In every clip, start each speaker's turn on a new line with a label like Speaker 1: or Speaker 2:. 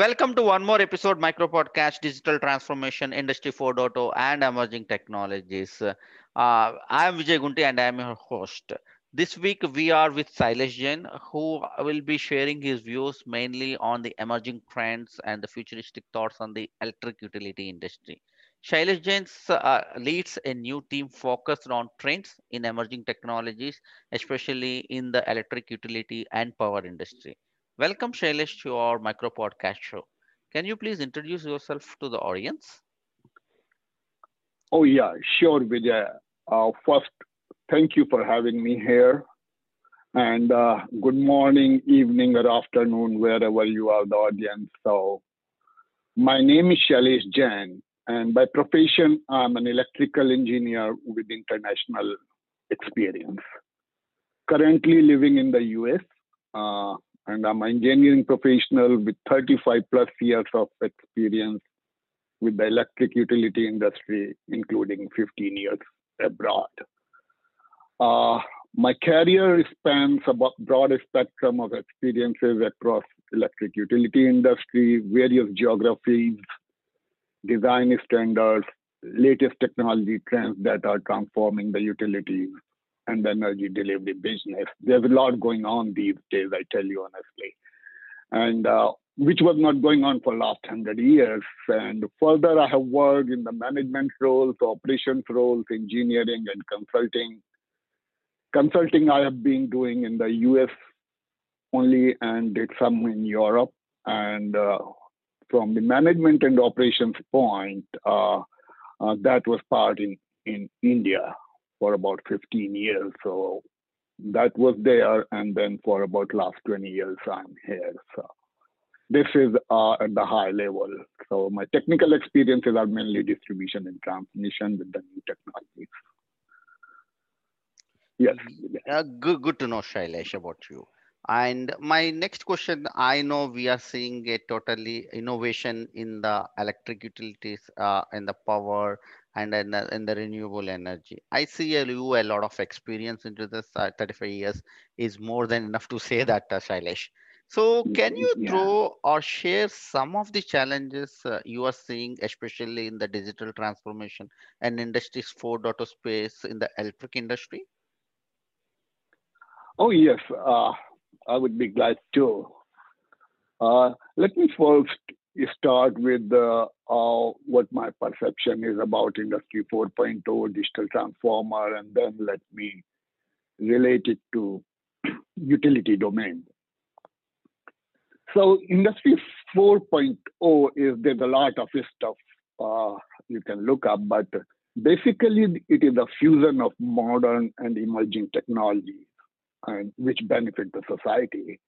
Speaker 1: Welcome to one more episode Micro Podcast Digital Transformation Industry 4.0 and Emerging Technologies. Uh, I am Vijay Gunti and I am your host. This week we are with Shailesh Jain, who will be sharing his views mainly on the emerging trends and the futuristic thoughts on the electric utility industry. Shailesh Jain uh, leads a new team focused on trends in emerging technologies, especially in the electric utility and power industry. Welcome, Shailesh, to our micro podcast show. Can you please introduce yourself to the audience?
Speaker 2: Oh, yeah, sure, Vijay. Uh, first, thank you for having me here. And uh, good morning, evening, or afternoon, wherever you are, the audience. So, my name is Shailesh Jain, and by profession, I'm an electrical engineer with international experience. Currently living in the US. Uh, and I'm an engineering professional with 35 plus years of experience with the electric utility industry, including 15 years abroad. Uh, my career spans a broad spectrum of experiences across electric utility industry, various geographies, design standards, latest technology trends that are transforming the utilities and energy delivery business. There's a lot going on these days, I tell you honestly, and uh, which was not going on for last hundred years. And further, I have worked in the management roles, operations roles, engineering, and consulting. Consulting I have been doing in the U.S. only, and did some in Europe. And uh, from the management and operations point, uh, uh that was part in in India for about 15 years. So that was there. And then for about last 20 years, I'm here. So this is uh, at the high level. So my technical experiences are mainly distribution and transmission with the new technologies. Yes.
Speaker 1: Uh, good, good to know, Shailesh, about you. And my next question, I know we are seeing a totally innovation in the electric utilities, uh, in the power and in the, in the renewable energy. I see you a lot of experience into this. Uh, 35 years is more than enough to say that, uh, Shailesh. So can you yeah. throw or share some of the challenges uh, you are seeing, especially in the digital transformation and industries 4.0 space in the electric industry?
Speaker 2: Oh, yes. Uh, I would be glad to. Uh, let me first start with uh, uh, what my perception is about Industry 4.0 digital transformer, and then let me relate it to utility domain. So Industry 4.0 is there's a lot of stuff uh, you can look up, but basically it is a fusion of modern and emerging technologies, and which benefit the society.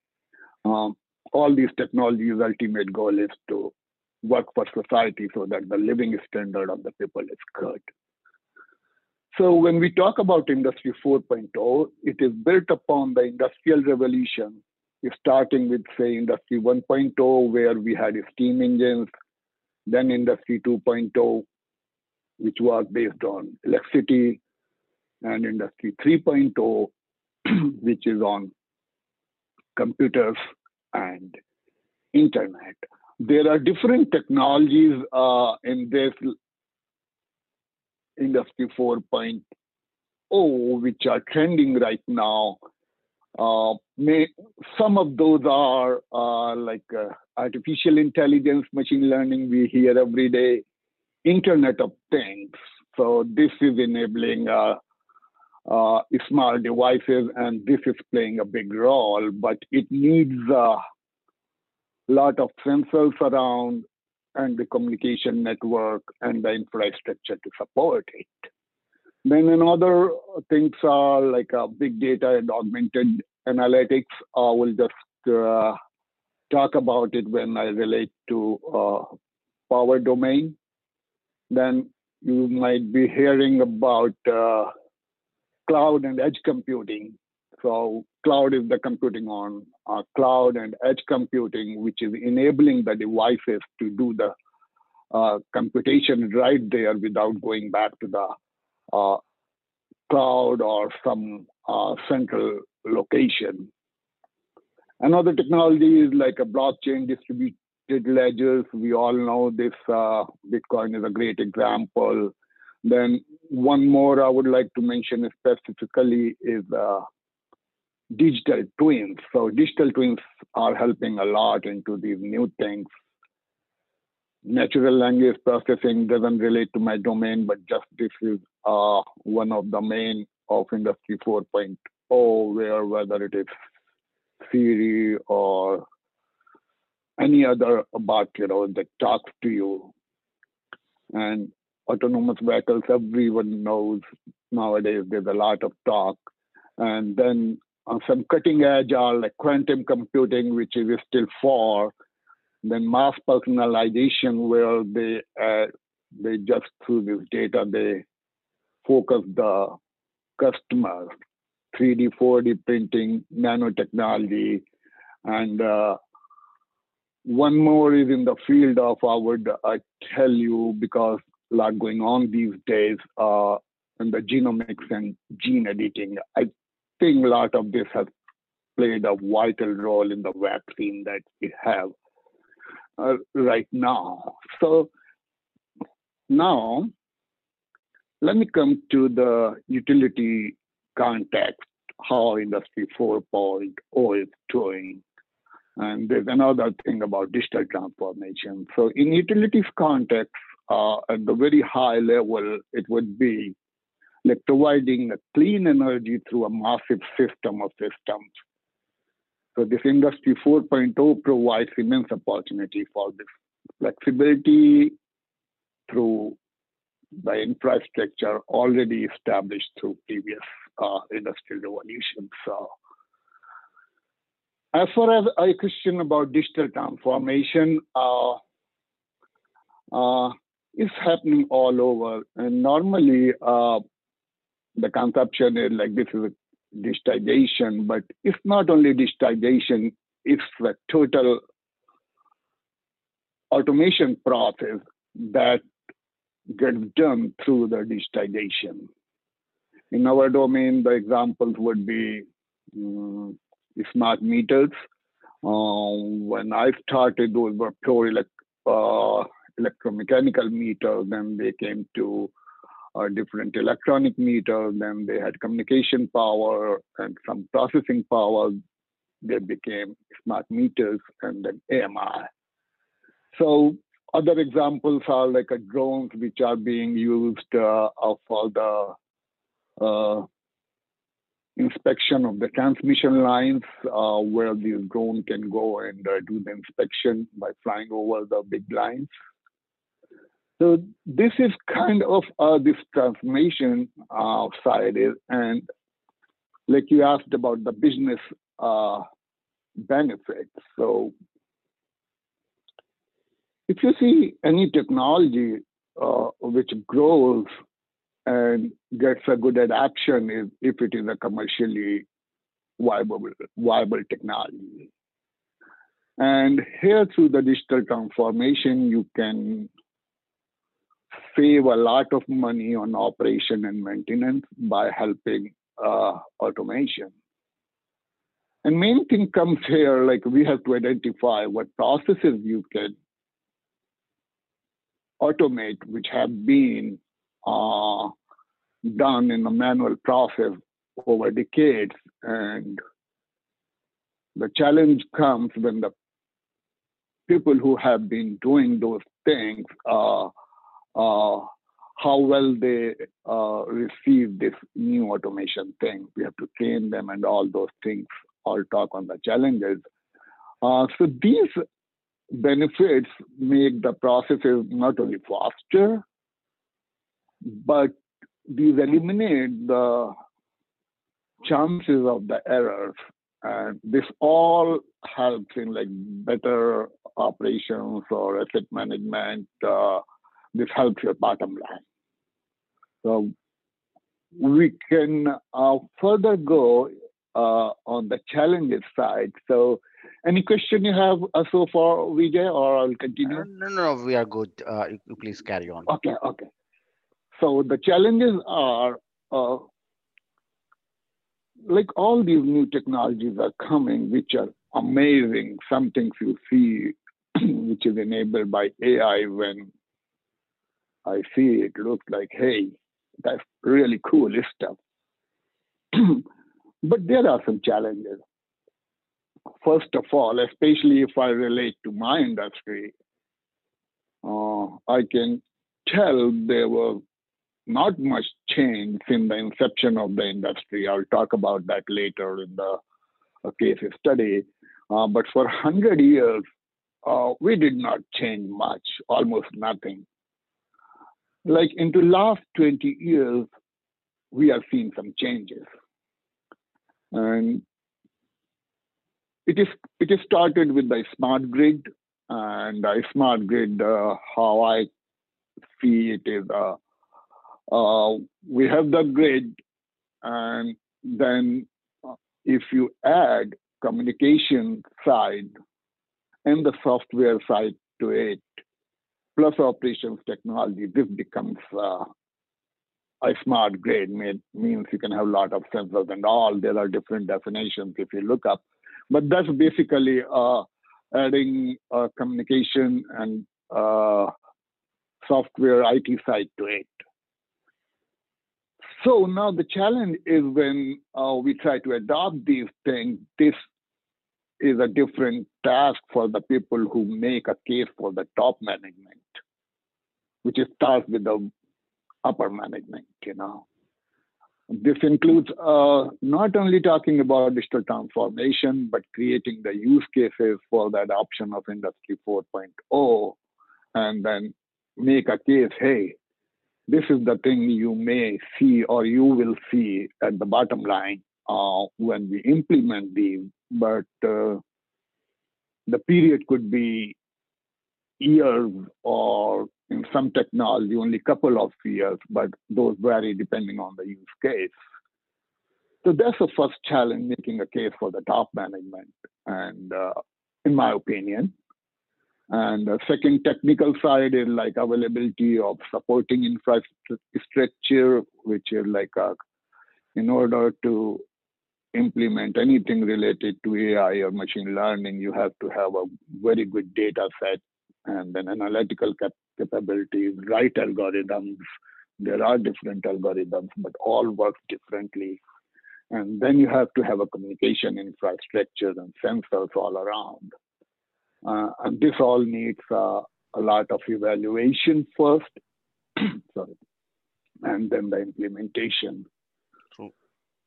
Speaker 2: Um, all these technologies' ultimate goal is to work for society so that the living standard of the people is good. So when we talk about Industry 4.0, it is built upon the Industrial Revolution, starting with, say, Industry 1.0, where we had steam engines, then Industry 2.0, which was based on electricity, and Industry 3.0, which is on computers and internet. There are different technologies uh, in this industry 4.0 which are trending right now. Uh, may, some of those are uh, like uh, artificial intelligence, machine learning, we hear every day, Internet of Things. So this is enabling uh, uh, smart devices, and this is playing a big role, but it needs a lot of sensors around and the communication network and the infrastructure to support it. Then another things are like uh, big data and augmented analytics. I will just uh, talk about it when I relate to uh, power domain. Then you might be hearing about uh, cloud and edge computing. So cloud is the computing on uh, cloud and edge computing, which is enabling the devices to do the uh, computation right there without going back to the uh, cloud or some uh, central location. Another technology is like a blockchain distributed ledgers. We all know this. Uh, Bitcoin is a great example. Then one more I would like to mention specifically is uh, digital twins. So digital twins are helping a lot into these new things. Natural language processing doesn't relate to my domain, but just this is uh, one of the main of Industry 4.0, where whether it is Siri or any other bot, you know, that talks to you. And autonomous vehicles, everyone knows nowadays there's a lot of talk. And then on some cutting edge are like quantum computing, which is still far. then mass personalization, where they uh, they just through this data they focus the customer, 3D, 4D printing, nanotechnology, and uh, one more is in the field of I would I tell you because lot going on these days uh, in the genomics and gene editing. I think a lot of this has played a vital role in the vaccine that we have uh, right now. So now let me come to the utility context, how Industry 4.0 is doing. And there's another thing about digital transformation. So in utilities context, uh, at the very high level, it would be like providing a clean energy through a massive system of systems. So this industry 4.0 provides immense opportunity for this flexibility through the infrastructure already established through previous uh, industrial revolutions. So as far as a question about digital transformation, uh, uh, it's happening all over. And normally, uh, the conception is like this is a digitization, but it's not only digitization, it's the total automation process that gets done through the digitization. In our domain, the examples would be um, smart meters. Um, when I started, those were pure elect, uh, electromechanical meters. Then they came to uh, different electronic meters. Then they had communication power and some processing power. They became smart meters and then AMI. So other examples are like a drones, which are being used uh, for the uh, inspection of the transmission lines uh, where the drone can go and uh, do the inspection by flying over the big lines. So this is kind of uh, this transformation uh, side is, and like you asked about the business uh, benefits. So if you see any technology uh, which grows and gets a good adoption if, if it is a commercially viable, viable technology. And here through the digital transformation, you can save a lot of money on operation and maintenance by helping uh, automation. And main thing comes here, like we have to identify what processes you can automate, which have been uh, done in a manual process over decades. And the challenge comes when the people who have been doing those things, uh, how well they uh, receive this new automation thing. We have to train them and all those things, all talk on the challenges. Uh, so these benefits make the processes not only faster, but these eliminate the chances of the errors. And this all helps in like better operations or asset management. Uh, this helps your bottom line. So we can uh, further go uh, on the challenges side. So any question you have uh, so far, Vijay, or I'll continue?
Speaker 1: Uh, no, no, no, we are good. Uh, please carry on.
Speaker 2: Okay, okay. So the challenges are uh, like all these new technologies are coming, which are amazing. Some things you see which is enabled by AI, when I see it, looks like, hey, that's really cool stuff. but there are some challenges. First of all, especially if I relate to my industry, uh, I can tell there was not much change in the inception of the industry. I'll talk about that later in the uh, case study. Uh, but for 100 years, uh, we did not change much, almost nothing. Like in the last 20 years, we have seen some changes. And it is it is started with the smart grid, and the smart grid, uh, how I see it is, uh, uh, we have the grid, and then uh, if you add communication side and the software side to it, plus operations technology, this becomes uh, a smart grid. means you can have a lot of sensors and all. There are different definitions if you look up, but that's basically uh, adding uh, communication and uh, software IT side to it. So now the challenge is when uh, we try to adopt these things, this is a different task for the people who make a case for the top management, which is tasked with the upper management, you know. This includes uh, not only talking about digital transformation, but creating the use cases for the adoption of Industry 4.0 and then make a case, hey, this is the thing you may see or you will see at the bottom line uh, when we implement these. But uh, the period could be years or in some technology only a couple of years, but those vary depending on the use case. So that's the first challenge, making a case for the top management, and uh, in my opinion. And the second technical side is like availability of supporting infrastructure, which is like a, in order to implement anything related to AI or machine learning, you have to have a very good data set and an analytical cap- capabilities, right algorithms. There are different algorithms, but all work differently. And then you have to have a communication infrastructure and sensors all around. Uh, and this all needs uh, a lot of evaluation first, sorry, and then the implementation. True.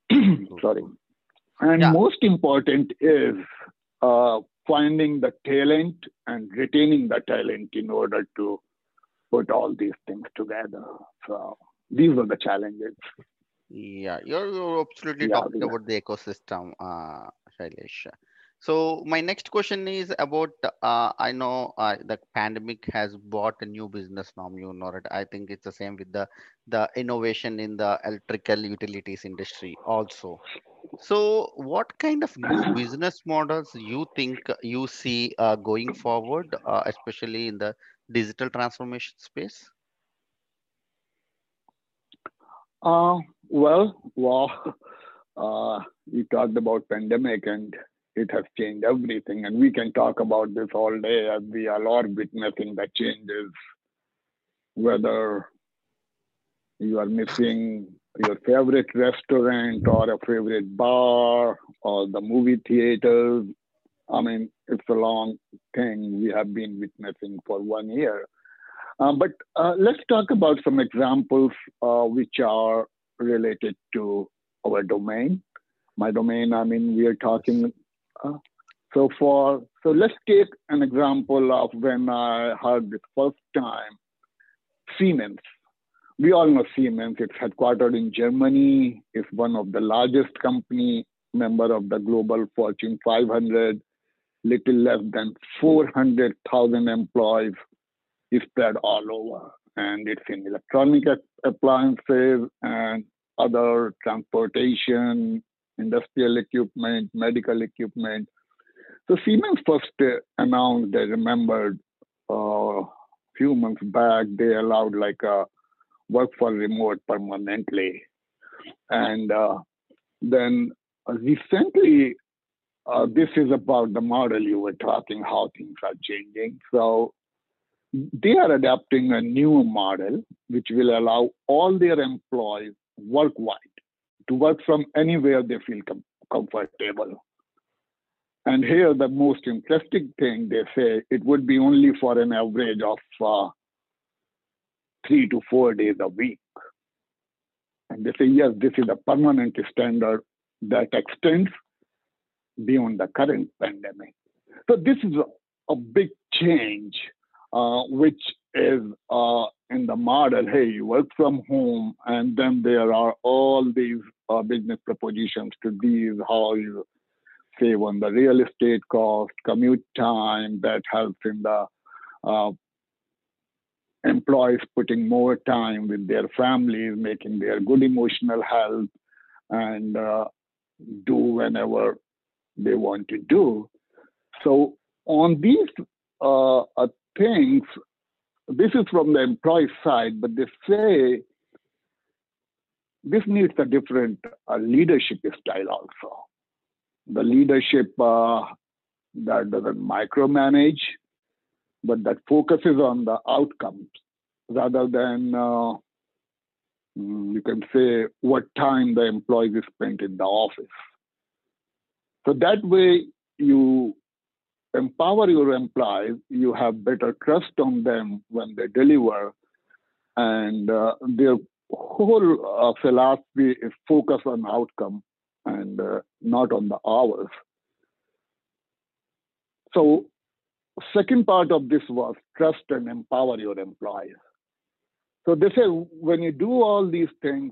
Speaker 2: sorry. And yeah. most important is uh, finding the talent and retaining the talent in order to put all these things together. So these were the challenges.
Speaker 1: Yeah, you're, you're absolutely yeah, talking yeah. about the ecosystem, uh, Shailesh. So my next question is about, uh, I know uh, the pandemic has brought a new business norm, you know, right? I think it's the same with the, the innovation in the electrical utilities industry also. So what kind of new business models you think you see uh, going forward, uh, especially in the digital transformation space?
Speaker 2: Uh, well, well, uh, you talked about pandemic and it has changed everything. And we can talk about this all day as we are all witnessing the changes, whether you are missing your favorite restaurant or a favorite bar or the movie theaters. I mean, it's a long thing we have been witnessing for one year. Uh, but uh, let's talk about some examples uh, which are related to our domain. My domain, I mean, we are talking uh, so for so let's take an example of when I heard the first time Siemens. We all know Siemens. It's headquartered in Germany. It's one of the largest company, member of the global Fortune 500. Little less than 400,000 employees is spread all over, and it's in electronic appliances and other transportation, industrial equipment, medical equipment. So Siemens first uh, announced, I remembered a uh, few months back, they allowed like a work for remote permanently. And uh, then recently, uh, this is about the model you were talking, how things are changing. So they are adapting a new model which will allow all their employees worldwide to work from anywhere they feel com- comfortable. And here, the most interesting thing they say it would be only for an average of uh, three to four days a week. And they say, yes, this is a permanent standard that extends beyond the current pandemic. So this is a, a big change, uh, which is uh, in the model. Hey, you work from home, and then there are all these uh, business propositions to these how you save on the real estate cost, commute time that helps in the uh, employees putting more time with their families, making their good emotional health, and uh, do whenever they want to do. So on these uh, uh, things, this is from the employee side, but they say this needs a different uh, leadership style also. The leadership uh, that doesn't micromanage, but that focuses on the outcomes rather than uh, mm, you can say what time the employee is spent in the office. So that way you empower your employees, you have better trust on them when they deliver, and uh, their whole uh, philosophy is focus on outcome and uh, not on the hours. So, second part of this was trust and empower your employees. So they say when you do all these things,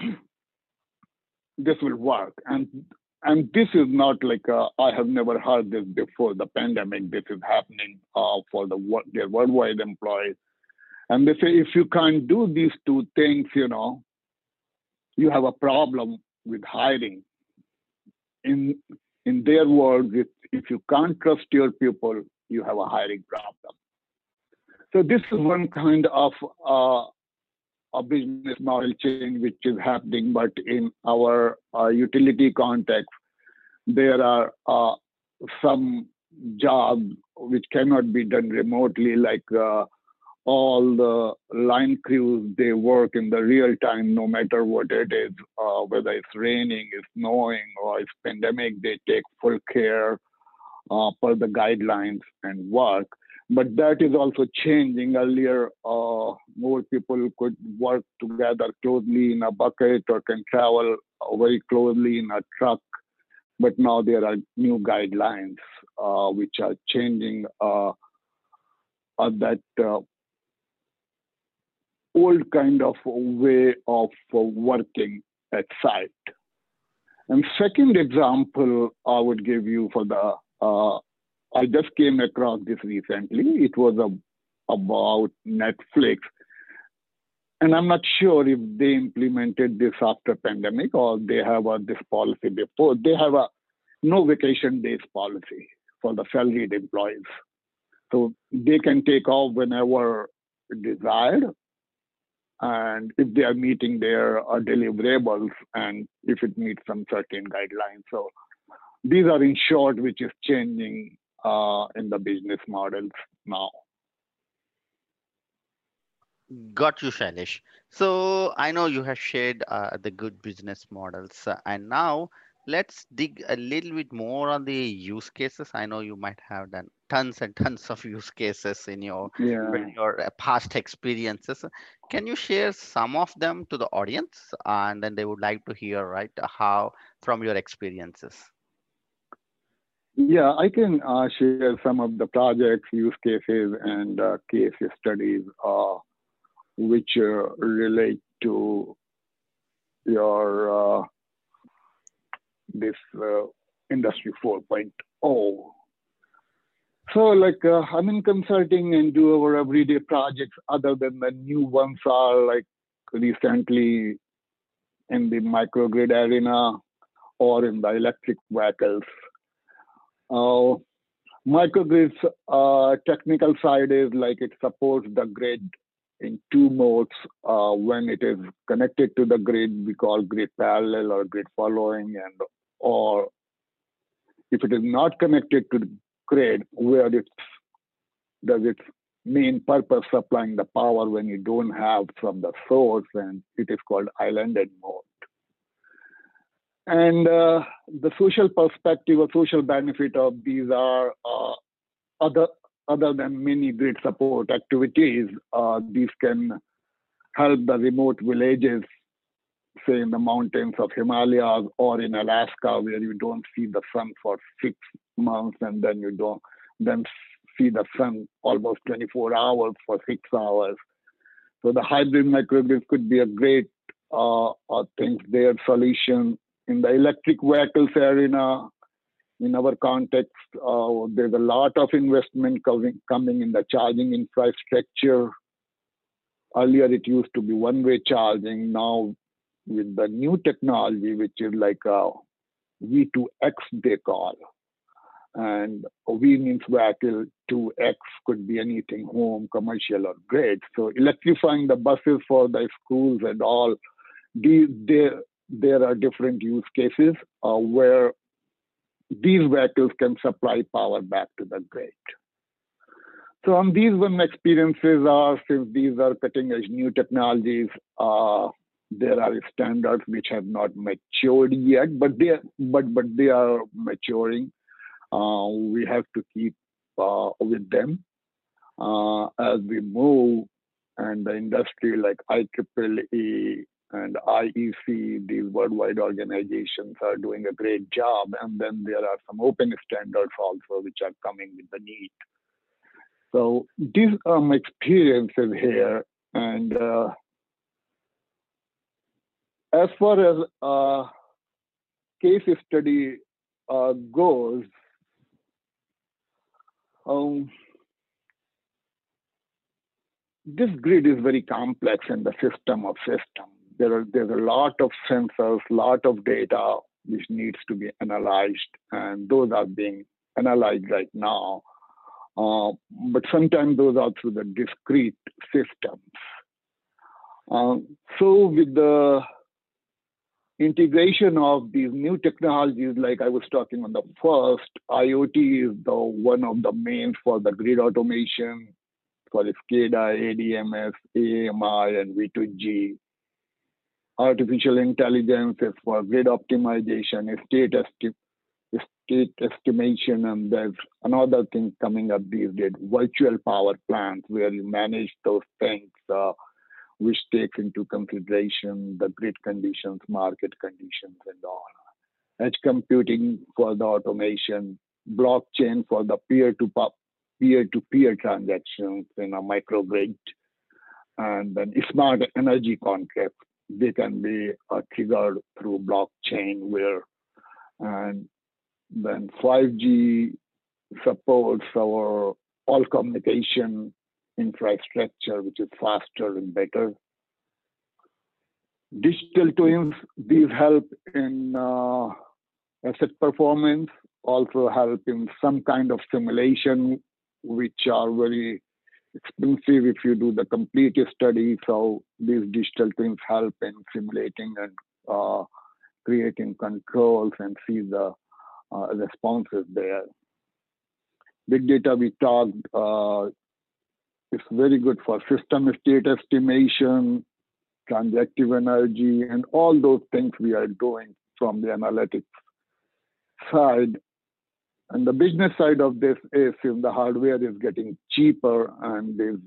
Speaker 2: this will work. And and this is not like uh, I have never heard this before the pandemic. This is happening uh, for the their worldwide employees, and they say if you can't do these two things, you know, you have a problem with hiring. In in their words, if, if you can't trust your people, you have a hiring problem. So this is one kind of uh, a business model change which is happening, but in our uh, utility context, there are uh, some jobs which cannot be done remotely, like uh, all the line crews, they work in the real time, no matter what it is, uh, whether it's raining, it's snowing, or it's pandemic, they take full care uh, per the guidelines and work but that is also changing. Earlier, uh, more people could work together closely in a bucket or can travel very closely in a truck. But now there are new guidelines uh, which are changing uh, uh that uh, old kind of way of working at site. And second example I would give you for the uh, I just came across this recently. It was a, about Netflix. And I'm not sure if they implemented this after pandemic or they have a, this policy before. They have a no vacation days policy for the salaried employees. So they can take off whenever desired. And if they are meeting their uh, deliverables and if it meets some certain guidelines. So these are in short, which is changing in the business models now.
Speaker 1: Got you, Shailesh. So I know you have shared uh, the good business models, uh, and now let's dig a little bit more on the use cases. I know you might have done tons and tons of use cases in your
Speaker 2: yeah.
Speaker 1: in your uh, past experiences. Can you share some of them to the audience, and then they would like to hear right how from your experiences.
Speaker 2: Yeah, I can uh, share some of the projects, use cases, and uh, case studies uh, which uh, relate to your uh, this uh, industry 4.0. So, like, I'm in consulting and do our everyday projects. Other than the new ones, are like recently in the microgrid arena or in the electric vehicles uh, microgrid's uh, technical side is like it supports the grid in two modes. Uh, when it is connected to the grid, we call grid parallel or grid following, and or if it is not connected to the grid, where it does its main purpose supplying the power when you don't have from the source, and it is called islanded mode. And uh, the social perspective or social benefit of these are uh, other other than many grid support activities. Uh, these can help the remote villages, say in the mountains of Himalayas or in Alaska, where you don't see the sun for six months and then you don't then see the sun almost 24 hours for six hours. So the hybrid microgrids could be a great uh, thing there solution in the electric vehicles arena, in our context, uh, there's a lot of investment coming, coming in the charging infrastructure. Earlier, it used to be one-way charging. Now, with the new technology, which is like a V2X they call, and V means vehicle, 2X could be anything, home, commercial, or grid. So electrifying the buses for the schools and all, these, there are different use cases uh, where these vehicles can supply power back to the grid. So on these one experiences are, since these are cutting edge new technologies, uh, there are standards which have not matured yet, but they but but they are maturing. Uh, we have to keep uh, with them uh, as we move, and the industry like IEEE and IEC, these worldwide organizations are doing a great job. And then there are some open standards also which are coming with the need. So these are my experiences here. And uh, as far as uh, case study uh, goes, um, this grid is very complex in the system of systems there are there's a lot of sensors, lot of data which needs to be analyzed, and those are being analyzed right now. Uh, but sometimes those are through the discrete systems. Um, so with the integration of these new technologies, like I was talking on the first, IoT is the one of the main for the grid automation, for SCADA, ADMS, AMI, and V2G artificial intelligence for grid optimization, state, esti- state estimation, and there's another thing coming up these days, virtual power plants, where you manage those things, uh, which takes into consideration the grid conditions, market conditions, and all. Edge computing for the automation, blockchain for the peer-to peer-to-peer transactions in a microgrid, and then smart energy contracts they can be uh, triggered through blockchain where and then 5G supports our all communication infrastructure, which is faster and better. Digital twins, these help in uh, asset performance, also help in some kind of simulation, which are very expensive if you do the complete study. So these digital twins help in simulating and uh, creating controls and see the uh, responses there. Big data we talked uh, is very good for system state estimation, transactive energy, and all those things we are doing from the analytics side and the business side of this is if the hardware is getting cheaper and is,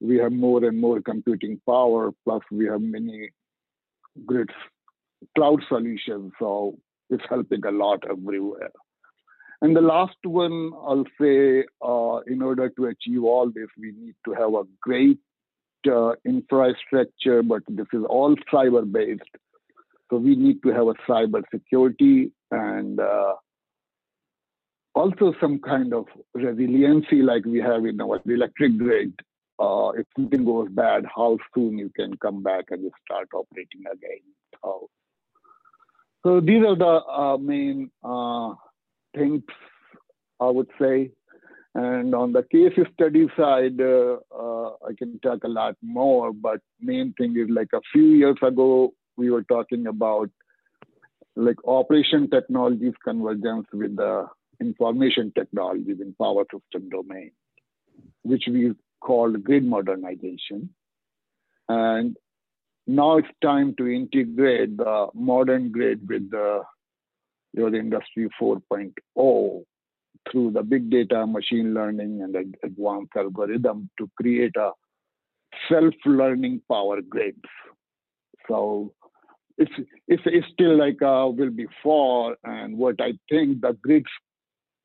Speaker 2: we have more and more computing power, plus we have many great cloud solutions. So it's helping a lot everywhere. And the last one, I'll say, uh, in order to achieve all this, we need to have a great uh, infrastructure, but this is all cyber based. So we need to have a cyber security and uh, also some kind of resiliency like we have in our electric grid. Uh, if something goes bad, how soon you can come back and start operating again. So, so these are the uh, main uh, things I would say. And on the case study side, uh, uh, I can talk a lot more, but main thing is like a few years ago, we were talking about like operation technologies convergence with the information technologies in power system domain, which we called grid modernization. And now it's time to integrate the modern grid with the your industry 4.0 through the big data, machine learning, and advanced algorithm to create a self-learning power grids. So it's, it's, it's still like uh, will be for, and what I think the grids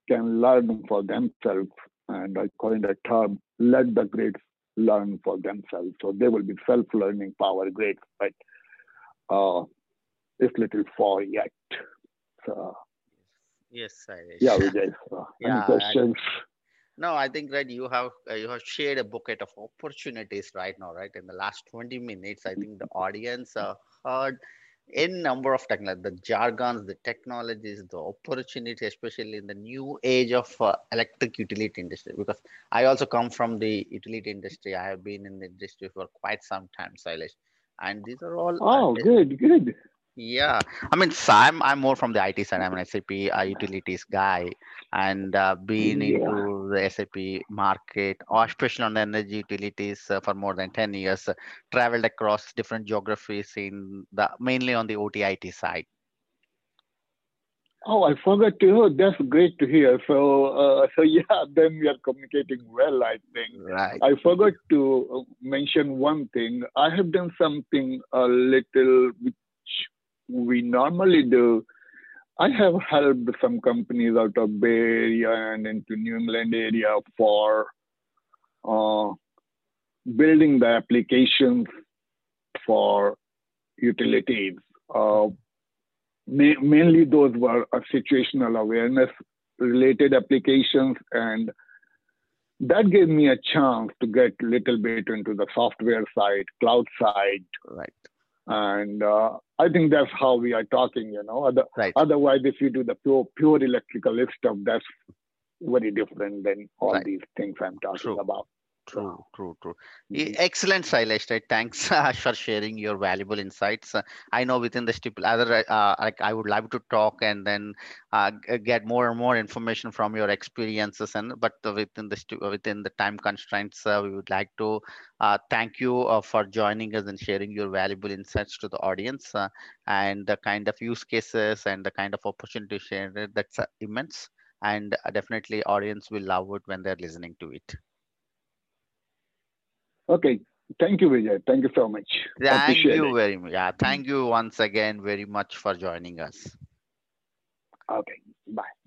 Speaker 2: can learn for themselves, and I coined a term, let the grids learn for themselves. So they will be self-learning power grids, but uh, it's little far yet. So,
Speaker 1: yes, I
Speaker 2: yeah, Vijay. So,
Speaker 1: Yeah,
Speaker 2: any questions?
Speaker 1: No, I think right. You have uh, you have shared a bucket of opportunities right now, right? In the last 20 minutes, I think the audience uh, heard in number of technology, the jargons, the technologies, the opportunity, especially in the new age of uh, electric utility industry. Because I also come from the utility industry. I have been in the industry for quite some time, Shailesh. And these are all
Speaker 2: Oh,
Speaker 1: uh,
Speaker 2: good, good.
Speaker 1: Yeah, I mean, so I'm I'm more from the IT side. I'm an SAP uh, utilities guy, and uh, been
Speaker 2: Yeah.
Speaker 1: into the SAP market, or especially on the energy utilities uh, for more than 10 years. Uh, traveled across different geographies in the mainly on the OT IT side.
Speaker 2: Oh, I forgot to. Oh, that's great to hear. So, uh, so yeah, then we are communicating well. I think.
Speaker 1: Right.
Speaker 2: I forgot to uh, mention one thing. I have done something a little which we normally do. I have helped some companies out of Bay Area and into New England area for uh, building the applications for utilities. Uh, ma- mainly those were uh, situational awareness related applications and that gave me a chance to get a little bit into the software side cloud side
Speaker 1: Right.
Speaker 2: And uh, i think that's how we are talking you know Other,
Speaker 1: Right.
Speaker 2: otherwise if you do the pure pure electrical stuff that's very different than all
Speaker 1: Right.
Speaker 2: these things i'm talking
Speaker 1: True.
Speaker 2: about
Speaker 1: True, true, true. E- Excellent, Shailesh. Right? Thanks uh, for sharing your valuable insights. Uh, I know within the stipul other uh, like I would love to talk and then uh, get more and more information from your experiences and but within the stu- within the time constraints, uh, we would like to uh, thank you uh, for joining us and sharing your valuable insights to the audience uh, and the kind of use cases and the kind of opportunity shared. uh, That's uh, immense, and uh, definitely audience will love it when they're listening to it.
Speaker 2: Okay. Thank you vijay. Thank you so much.
Speaker 1: Thank you
Speaker 2: it.
Speaker 1: very much. Yeah, thank you once again very much for joining us.
Speaker 2: okay. Bye